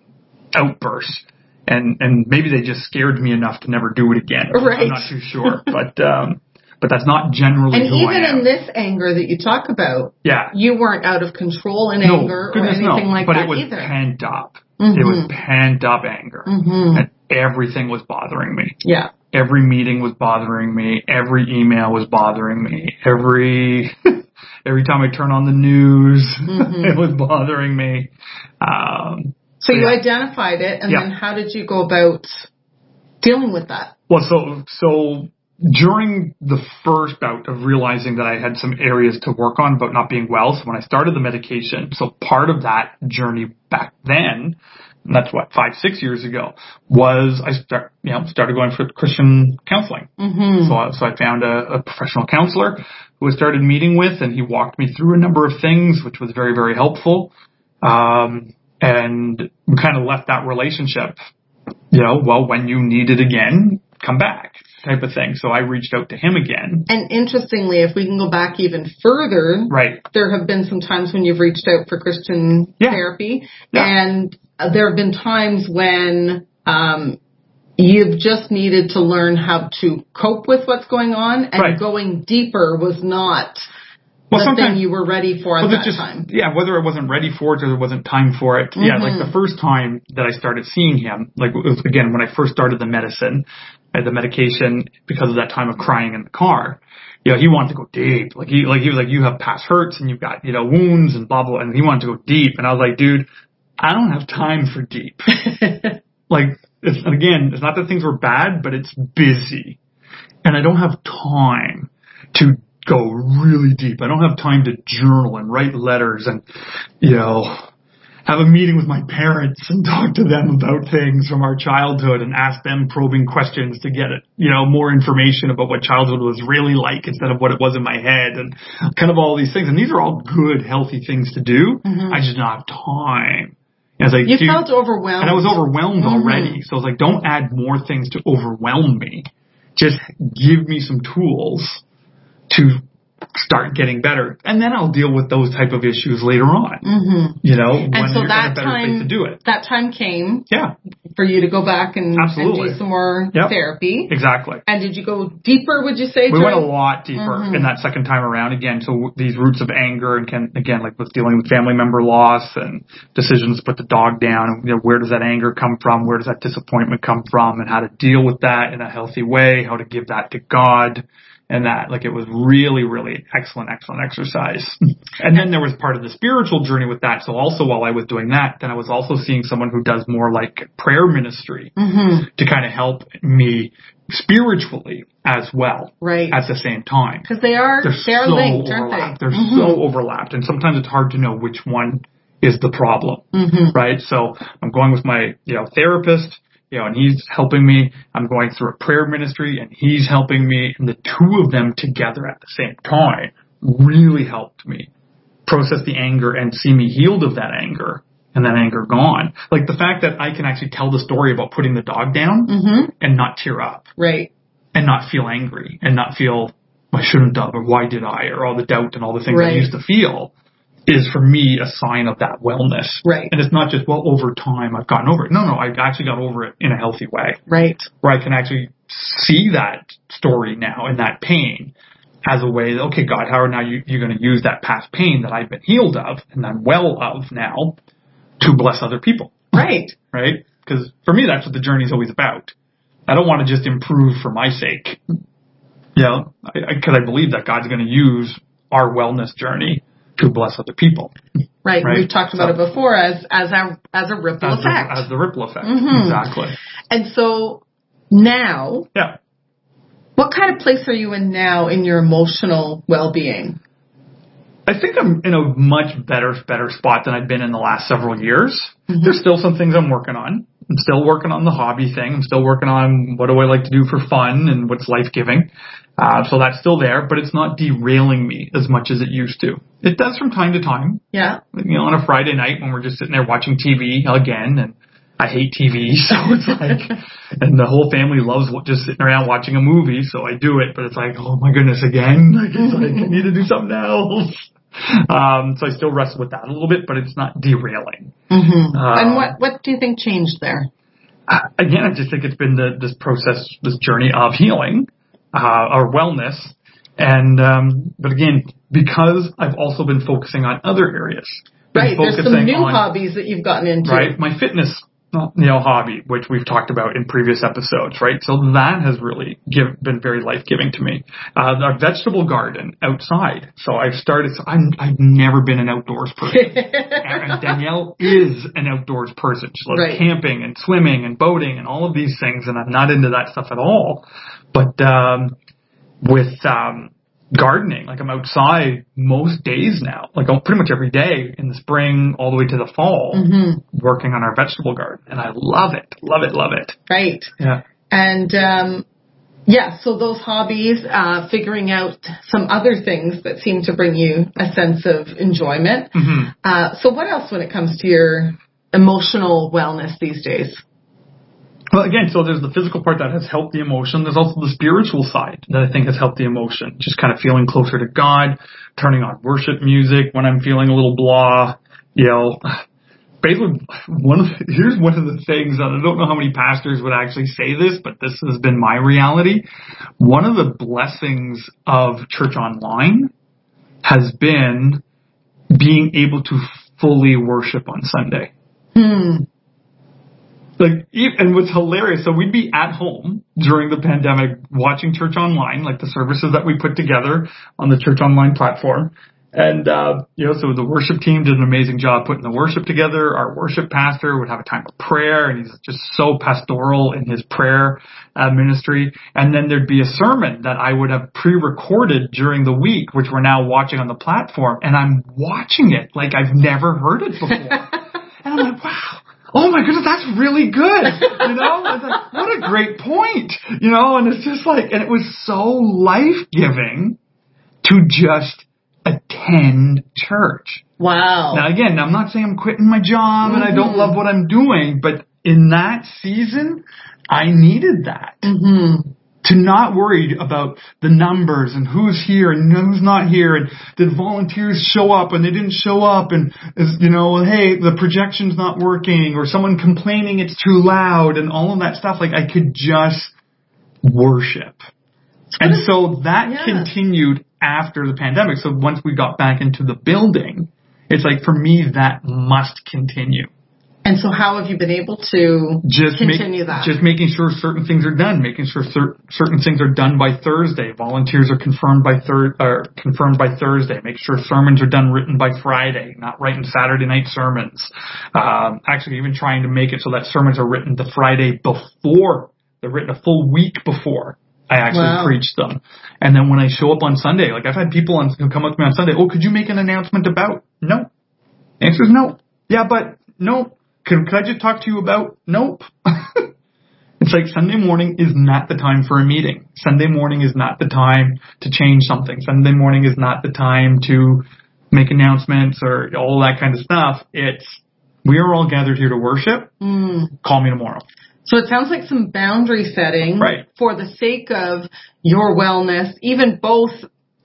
outbursts. And, and maybe they just scared me enough to never do it again. Right. I'm not too sure. but, um, but that's not generally And even in this anger that you talk about, yeah. you weren't out of control in No, anger or anything no. like but that it was either. pent up. Mhm. It was pent up anger. Mhm. And everything was bothering me. Yeah. Every meeting was bothering me. Every email was bothering me. Every every time I turn on the news, Mhm. it was bothering me. Um, So you yeah. identified it, and Yeah. then how did you go about dealing with that? Well, so so during the first bout of realizing that I had some areas to work on about not being well, so when I started the medication, so part of that journey back then, and that's what five six years ago, was I start you know started going for Christian counseling. Mm-hmm. So, I- so I found a, a professional counselor who I started meeting with, and he walked me through a number of things, which was very, very helpful. Um, and we kind of left that relationship, you know, well, when you need it again, come back type of thing. So I reached out to him again. And interestingly, if we can go back even further, Right. there have been some times when you've reached out for Christian Yeah. therapy, Yeah. and there have been times when um, you've just needed to learn how to cope with what's going on, and Right. going deeper was not Well, the thing you were ready for at that just time. yeah whether I wasn't ready for it or there wasn't time for it yeah like Mhm. the first time that I started seeing him like it was, again when I first started the medicine the medication because of that time of crying in the car. You know he wanted to go deep. Like he like he was like you have past hurts and you've got you know wounds and blah blah and he wanted to go deep. And I was like dude I don't have time for deep. Like it's again it's not that things were bad but it's busy. And I don't have time to go really deep. I don't have time to journal and write letters and, you know, have a meeting with my parents and talk to them about things from our childhood and ask them probing questions to get it, you know, more information about what childhood was really like instead of what it was in my head and kind of all these things. And these are all good, healthy things to do. Mhm. I just don't have time. And I you dude, felt overwhelmed. and I was overwhelmed Mhm. already. So I was like, don't add more things to overwhelm me. Just give me some tools to start getting better. And then I'll deal with those type of issues later on. hmm You know, And so you're in a that better place to time, do it. that time came Yeah, for you to go back and, and do some more Yep. therapy. exactly. And did you go deeper? Would you say? We went a lot deeper Mhm. in that second time around again. So these roots of anger and can, again, like with dealing with family member loss and decisions to put the dog down and, you know, where does that anger come from? Where does that disappointment come from and how to deal with that in a healthy way, how to give that to God and that. Like it was really, really excellent, excellent exercise. and then there was part of the spiritual journey with that. So also while I was doing that, then I was also seeing someone who does more like prayer ministry Mhm. to kind of help me spiritually as well Right. at the same time. Because they are They're they're so linked, aren't overlapped. they? They're Mhm. so overlapped, and sometimes it's hard to know which one is the problem, Mhm. right? So I'm going with my you know therapist, you know, and he's helping me. I'm going through a prayer ministry, and he's helping me, and the two of them together at the same time really helped me process the anger and see me healed of that anger and that anger gone. Like the fact that I can actually tell the story about putting the dog down Mhm. and not tear up Right. and not feel angry and not feel I shouldn't have or why did I or all the doubt and all the things I used to feel is for me a sign of that wellness. Right. And it's not just well over time I've gotten over it. No, no, I actually got over it in a healthy way Right. where I can actually see that story now and that pain as a way that, okay, God, how are now you, you're going to use that past pain that I've been healed of and I'm well of now to bless other people, Right. right? Because for me, that's what the journey is always about. I don't want to just improve for my sake. You know, because I, 'cause I believe that God's going to use our wellness journey to bless other people. Right. Right. We've talked about So- it before as as a as a ripple As the, effect. as the ripple effect. Mhm. Exactly. and so now, Yeah. what kind of place are you in now in your emotional well-being? I think I'm in a much better better spot than I've been in the last several years. Mhm. There's still some things I'm working on. I'm still working on the hobby thing. I'm still working on what do I like to do for fun and what's life giving. Uh, so that's still there, but it's not derailing me as much as it used to. It does from time to time. Yeah. You know, on a Friday night when we're just sitting there watching TV again, and I hate TV, so it's like, and the whole family loves just sitting around watching a movie, so I do it. But it's like, oh my goodness, again! Like it's like I need to do something else. Um, so I still wrestle with that a little bit, but it's not derailing. Mm-hmm. Uh, and what what do you think changed there? Uh, again, I just think it's been the, this process, this journey of healing, uh, or wellness. And, um, but again, because I've also been focusing on other areas. Right. There's some new on- hobbies that you've gotten into. right? My fitness, you know, hobby, which we've talked about in previous episodes, right? So that has really give, been very life giving to me. Uh, our vegetable garden outside. So I've started. So I'm, I've never been an outdoors person. and Danielle is an outdoors person. She loves Right. camping and swimming and boating and all of these things, and I'm not into that stuff at all. But um, with um, gardening, like I'm outside most days now, like I'm pretty much every day in the spring all the way to the fall, hmm working on our vegetable garden, and I love it, love it, love it. Right. Yeah. And um, yeah, so those hobbies, uh, figuring out some other things that seem to bring you a sense of enjoyment. hmm Uh, so what else when it comes to your emotional wellness these days? Well, again, so there's the physical part that has helped the emotion. There's also the spiritual side that I think has helped the emotion. Just kind of feeling closer to God, turning on worship music when I'm feeling a little blah, you know. Basically, one of the, here's one of the things that I don't know how many pastors would actually say this, but this has been my reality. One of the blessings of church online has been being able to fully worship on Sunday Hmm. Like and what's hilarious so we'd be at home during the pandemic watching church online like the services that we put together on the church online platform. And uh you know so the worship team did an amazing job putting the worship together. Our worship pastor would have a time of prayer and he's just so pastoral in his prayer uh, ministry. And then there'd be a sermon that i would have pre-recorded during the week which we're now watching on the platform and i'm watching it like i've never heard it before. And I'm like, wow. Oh my goodness, that's really good. You know, like, what a great point. You know, and it's just like, and it was so life giving to just attend church. Wow. Now again, I'm not saying I'm quitting my job and I don't Mhm. love what I'm doing, but in that season, I needed that hmm to not worry about the numbers and who's here and who's not here. And did volunteers show up and they didn't show up and is you know hey the projection's not working or someone complaining it's too loud and all of that stuff. Like I could just worship. And so that Yeah. continued after the pandemic. So once we got back into the building it's like for me that must continue And so how have you been able to just continue make, that? Just making sure certain things are done, making sure cer- certain things are done by Thursday. Volunteers are confirmed by thir- or confirmed by Thursday. Make sure sermons are done written by Friday, not writing Saturday night sermons. Um, actually, even trying to make it so that sermons are written the Friday before they're written a full week before. I actually Wow. preach them. And then when I show up on Sunday, like I've had people on, who come up to me on Sunday, oh, could you make an announcement about? No. The answer is no. Yeah, but no. Could, could I just talk to you about? Nope. it's like Sunday morning is not the time for a meeting. Sunday morning is not the time to change something. Sunday morning is not the time to make announcements or all that kind of stuff. It's, we are all gathered here to worship. Mm. Call me tomorrow. So it sounds like some boundary setting Right. for the sake of your wellness, even both,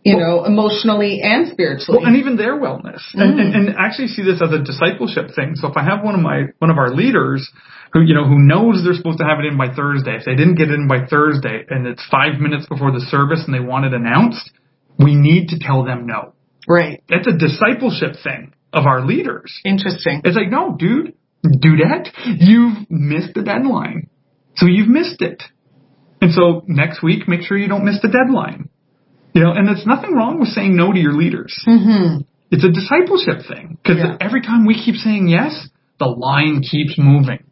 you know, emotionally and spiritually. Well, and even their wellness, and, and, mm. and actually see this as a discipleship thing. So if I have one of my one of our leaders who you know who knows they're supposed to have it in by Thursday, if they didn't get it in by Thursday, and it's five minutes before the service and they want it announced, we need to tell them no. Right. That's a discipleship thing of our leaders. Interesting. It's like, no, dude, dudette, you've missed the deadline. So you've missed it. And so next week, make sure you don't miss the deadline. You know, and there's nothing wrong with saying no to your leaders. Mm-hmm. It's a discipleship thing. Because Yeah. every time we keep saying yes, the line keeps moving.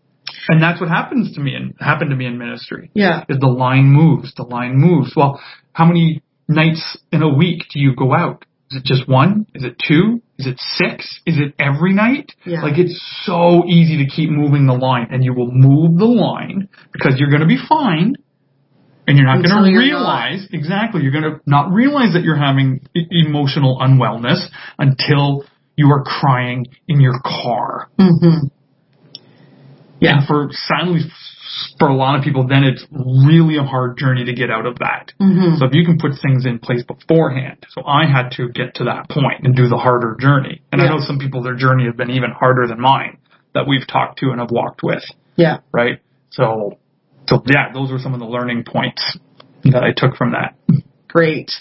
And that's what happens to me and happened to me in ministry. Yeah. Is the line moves, the line moves. Well, how many nights in a week do you go out? Is it just one? Is it two? Is it six? Is it every night? Yeah. Like it's so easy to keep moving the line and you will move the line because you're going to be fine and you're not going to realize exactly you're going to not realize that you're having emotional unwellness until you are crying in your car. Mm-hmm. Yeah. And for sadly, for a lot of people, then it's really a hard journey to get out of that. Mm-hmm. So if you can put things in place beforehand, so I had to get to that point and do the harder journey. And I know some people, their journey has been even harder than mine that we've talked to and have walked with, Yeah. right? So, so yeah, those were some of the learning points that I took from that. Great.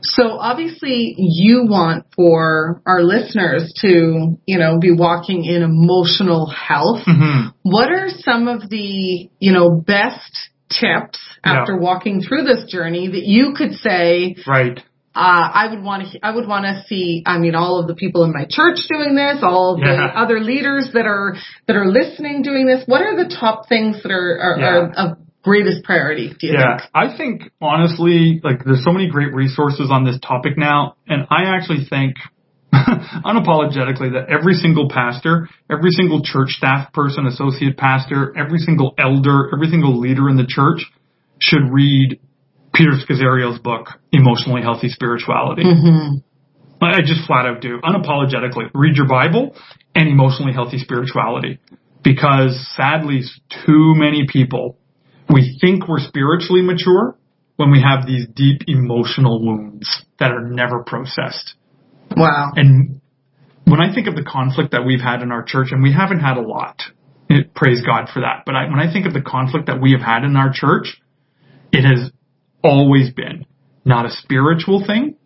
So obviously you want for our listeners to, you know, be walking in emotional health. hmm What are some of the, you know, best tips Yeah. after walking through this journey that you could say, Right. Uh, I would want to, I would want to see, I mean, all of the people in my church doing this, all of the Yeah. other leaders that are, that are listening doing this. What are the top things that are, are, Yeah. are of greatest priority, do you Yeah, think? I think honestly, like there's so many great resources on this topic now, and I actually think unapologetically that every single pastor, every single church staff person, associate pastor, every single elder, every single leader in the church should read Peter Scazzero's book, Emotionally Healthy Spirituality. Mm-hmm. I just flat out do. Unapologetically, read your Bible and emotionally healthy spirituality. Because sadly, too many people, we think we're spiritually mature when we have these deep emotional wounds that are never processed. Wow. And when I think of the conflict that we've had in our church, and we haven't had a lot, it, praise God for that. But I, when I think of the conflict that we have had in our church, it has always been not a spiritual thing.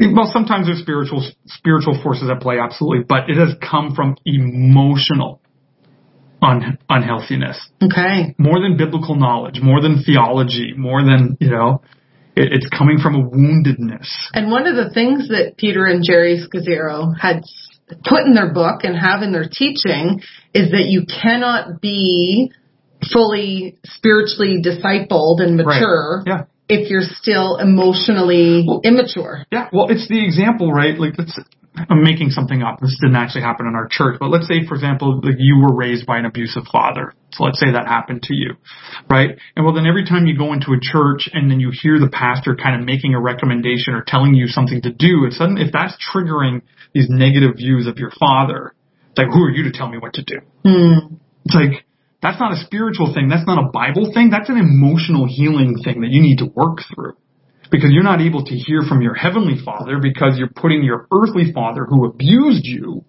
Well, sometimes there's spiritual spiritual forces at play, absolutely, but it has come from emotional un, unhealthiness, Okay. more than biblical knowledge, more than theology, more than you know. It, it's coming from a woundedness. And one of the things that Peter and Geri Scazzero had put in their book and have in their teaching is that you cannot be fully spiritually discipled and mature Yeah. if you're still emotionally Well- immature. Yeah, well, it's the example, right? Like, let's, I'm making something up. This didn't actually happen in our church, but let's say, for example, like you were raised by an abusive father. So let's say that happened to you, right? And well, then every time you go into a church and then you hear the pastor kind of making a recommendation or telling you something to do, if sudden, if that's triggering these negative views of your father, it's like, who are you to tell me what to do? Hmm. It's like, that's not a spiritual thing. That's not a Bible thing. That's an emotional healing thing that you need to work through. Because you're not able to hear from your heavenly father because you're putting your earthly father who abused you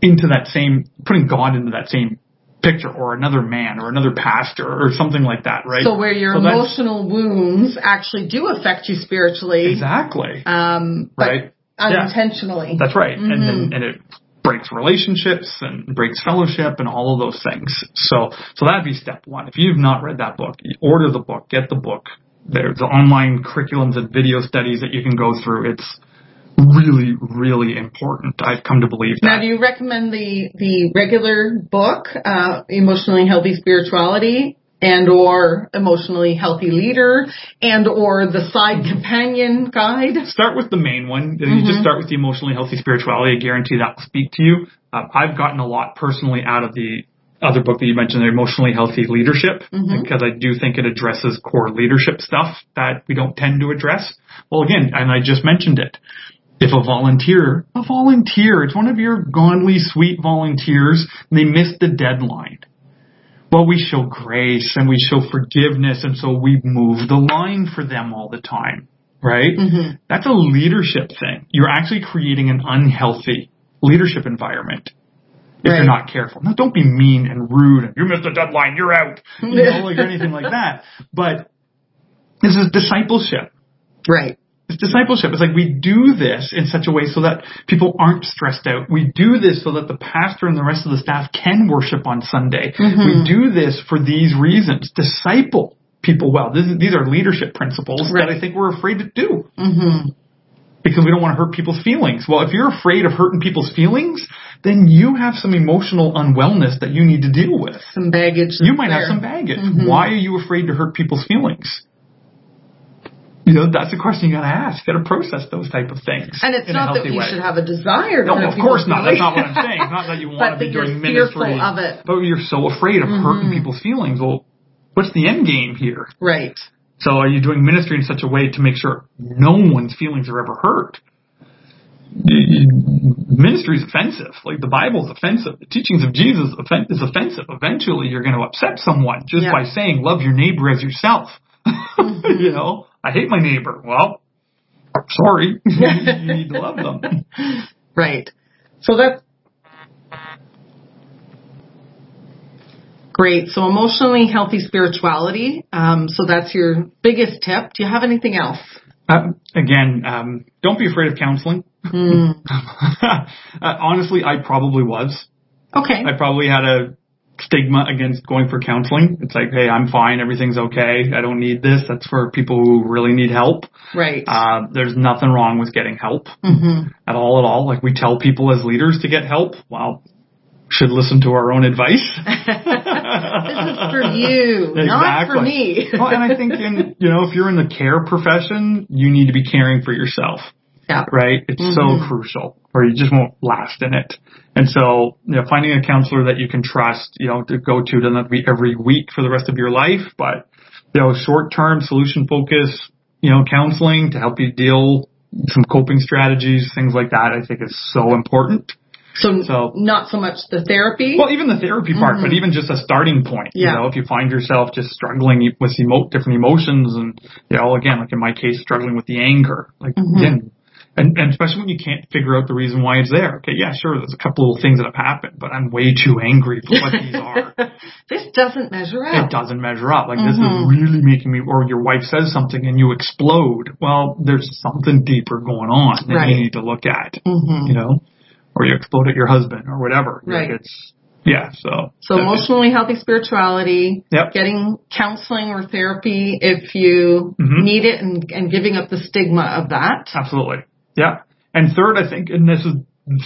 into that same, putting God into that same picture or another man or another pastor or something like that, right? So where your So emotional wounds actually do affect you spiritually, Exactly. um, Right. Yeah. unintentionally. That's right. And Mhm. then, and it breaks relationships and breaks fellowship and all of those things. So, so that'd be step one. If you've not read that book, order the book, get the book. There's online curriculums and video studies that you can go through. It's really, really important. I've come to believe that. Now, do you recommend the the regular book, uh, Emotionally Healthy Spirituality, and or Emotionally Healthy Leader, and or the Side Companion Guide? start with the main one. You Mm-hmm. just start with the emotionally healthy spirituality. I guarantee that will speak to you. Uh, I've gotten a lot personally out of the other book that you mentioned, the emotionally healthy leadership, Mm-hmm. because I do think it addresses core leadership stuff that we don't tend to address. Well, again, and I just mentioned it. If a volunteer, a volunteer, it's one of your godly, sweet volunteers, they missed the deadline. Well, we show grace and we show forgiveness, and so we move the line for them all the time, right? Mm-hmm. That's a leadership thing. You're actually creating an unhealthy leadership environment if Right. you're not careful. Now, don't be mean and rude and you missed the deadline, you're out, you know, like anything like that. But this is discipleship. Right. Discipleship. It's like we do this in such a way so that people aren't stressed out. We do this so that the pastor and the rest of the staff can worship on Sunday. Mm-hmm. We do this for these reasons. Disciple people well. This is, these are leadership principles Right. that I think we're afraid to do hmm because we don't want to hurt people's feelings. Well, if you're afraid of hurting people's feelings, then you have some emotional unwellness that you need to deal with. Some baggage. You might there. have some baggage. Mhm. Why are you afraid to hurt people's feelings? You know, that's a question you gotta ask. You gotta process those type of things. And it's not that you way. should have a desire to No, of course not. That's not what I'm saying. It's not that you want to be you're doing ministry, of it. but you're so afraid of hurting Mhm. people's feelings. Well, what's the end game here? Right. So are you doing ministry in such a way to make sure no one's feelings are ever hurt? Ministry is offensive. Like the Bible is offensive. The teachings of Jesus is offensive. Eventually, you're going to upset someone just Yeah. by saying "love your neighbor as yourself." you know, I hate my neighbor. Well, sorry, you need to love them. Right. So that's great. So emotionally healthy spirituality. Um, so that's your biggest tip. Do you have anything else? Uh, again, um, don't be afraid of counseling. Hmm. uh, honestly, I probably was. Okay. I probably had a stigma against going for counseling. It's like, hey, I'm fine, everything's okay, I don't need this. That's for people who really need help. Right. Uh, there's nothing wrong with getting help hmm at all at all. Like we tell people as leaders to get help. Well, should listen to our own advice. this is for you, not for me. well, and I think in, you know, if you're in the care profession, you need to be caring for yourself yeah. right? It's Mhm. so crucial, or you just won't last in it. And so, you know, finding a counselor that you can trust, you know, to go to doesn't have to be every week for the rest of your life, but you know, short-term solution focus, you know, counseling to help you deal some coping strategies, things like that, I think is so important. So, So- not so much the therapy. Well, even the therapy part, but even just a starting point. Yeah. You know, if you find yourself just struggling with emo- different emotions and, you know, again, like in my case, struggling with the anger, like Mhm. again, and, and especially when you can't figure out the reason why it's there. Okay, yeah, sure, there's a couple of little things that have happened, but I'm way too angry for what these are. this doesn't measure up. It doesn't measure up. Like this Mhm. is really making me, or your wife says something and you explode. Well, there's something deeper going on that Right. you need to look at, Mhm. you know, or you explode at your husband or whatever. Right. Like it's, yeah, so. So emotionally healthy spirituality, Yep. getting counseling or therapy if you Mhm. need it and, and giving up the stigma of that. Absolutely. Yeah. And third, I think, and this is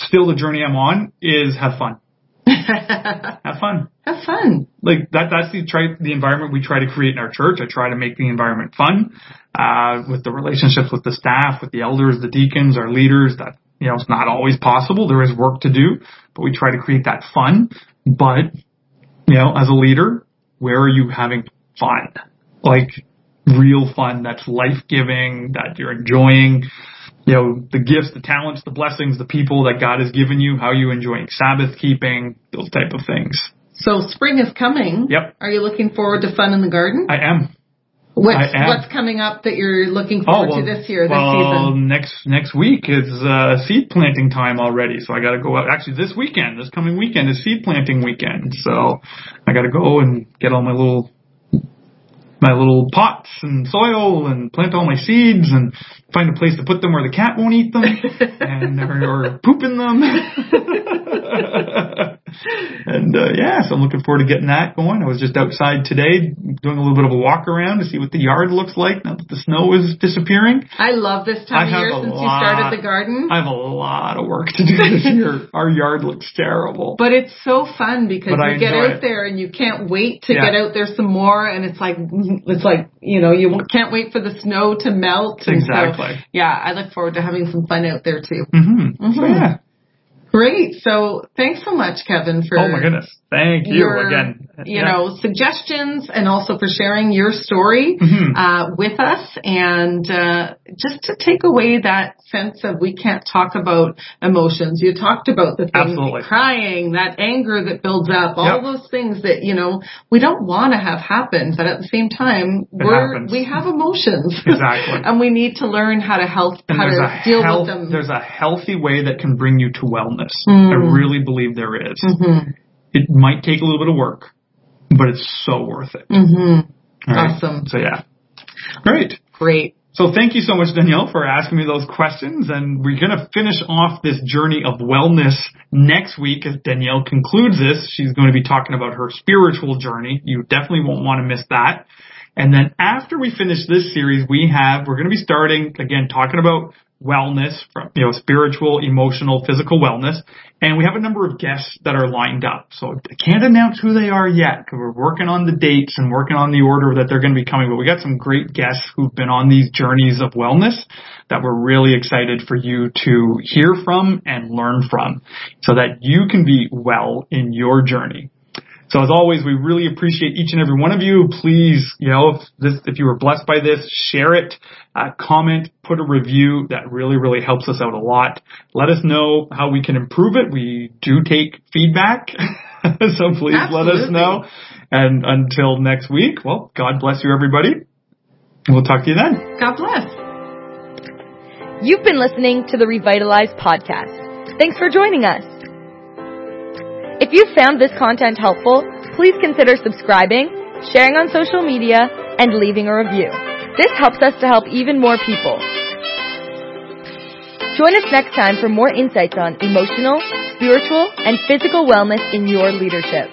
still the journey I'm on, is have fun. Have fun. Have fun. Like that, that's the try, the environment we try to create in our church. I try to make the environment fun, uh, with the relationships with the staff, with the elders, the deacons, our leaders that, you know, it's not always possible. There is work to do, but we try to create that fun. But, you know, as a leader, where are you having fun? Like real fun that's life giving, that you're enjoying, you know, the gifts, the talents, the blessings, the people that God has given you, how you enjoying Sabbath keeping, those type of things. So spring is coming. Yep. Are you looking forward to fun in the garden? I am. What's, I am. what's coming up that you're looking forward to this year, this well, season? next next week is uh, seed planting time already. So I got to go out. Actually, this weekend, this coming weekend is seed planting weekend. So I got to go and get all my little my little pots and soil and plant all my seeds and find a place to put them where the cat won't eat them and or, or poop in them. and uh, yeah, so I'm looking forward to getting that going. I was just outside today doing a little bit of a walk around to see what the yard looks like now that the snow is disappearing. I love this time of year since you started the garden. I have a lot of work to do this year. Our yard looks terrible. But it's so fun because But you get out it. there and you can't wait to Yeah. get out there some more and it's like it's like you know you can't wait for the snow to melt. And so, Exactly. yeah, I look forward to having some fun out there too. Mm-hmm. So, Mhm. yeah. Great. So thanks so much, Kevin, for Oh my goodness. Thank you your, again. you Yeah. know, suggestions and also for sharing your story Mhm. uh, with us and uh, just to take away that sense of we can't talk about emotions. You talked about the things, Absolutely. crying, that anger that builds up, all Yep. those things that, you know, we don't want to have happen, but at the same time, we're, happens. we have emotions. Exactly. and we need to learn how to help, And how to deal health, with them. there's a healthy way that can bring you to wellness. Mm. I really believe there is. hmm It might take a little bit of work, but it's so worth it. hmm All right? Awesome. So yeah. Great. Great. So thank you so much, Danielle, for asking me those questions. And we're going to finish off this journey of wellness next week as Danielle concludes this. She's going to be talking about her spiritual journey. You definitely won't want to miss that. And then after we finish this series, we have, we're going to be starting again talking about wellness from, you know, spiritual, emotional, physical wellness. And we have a number of guests that are lined up. So I can't announce who they are yet because we're working on the dates and working on the order that they're going to be coming. But we got some great guests who've been on these journeys of wellness that we're really excited for you to hear from and learn from so that you can be well in your journey. So as always, we really appreciate each and every one of you. Please, you know, if this, if you were blessed by this, share it, uh, comment, put a review. That really, really helps us out a lot. Let us know how we can improve it. We do take feedback. so please Absolutely. let us know. And until next week, well, God bless you everybody. We'll talk to you then. God bless. You've been listening to the Revitalize podcast. Thanks for joining us. If you found this content helpful, please consider subscribing, sharing on social media, and leaving a review. This helps us to help even more people. Join us next time for more insights on emotional, spiritual, and physical wellness in your leadership.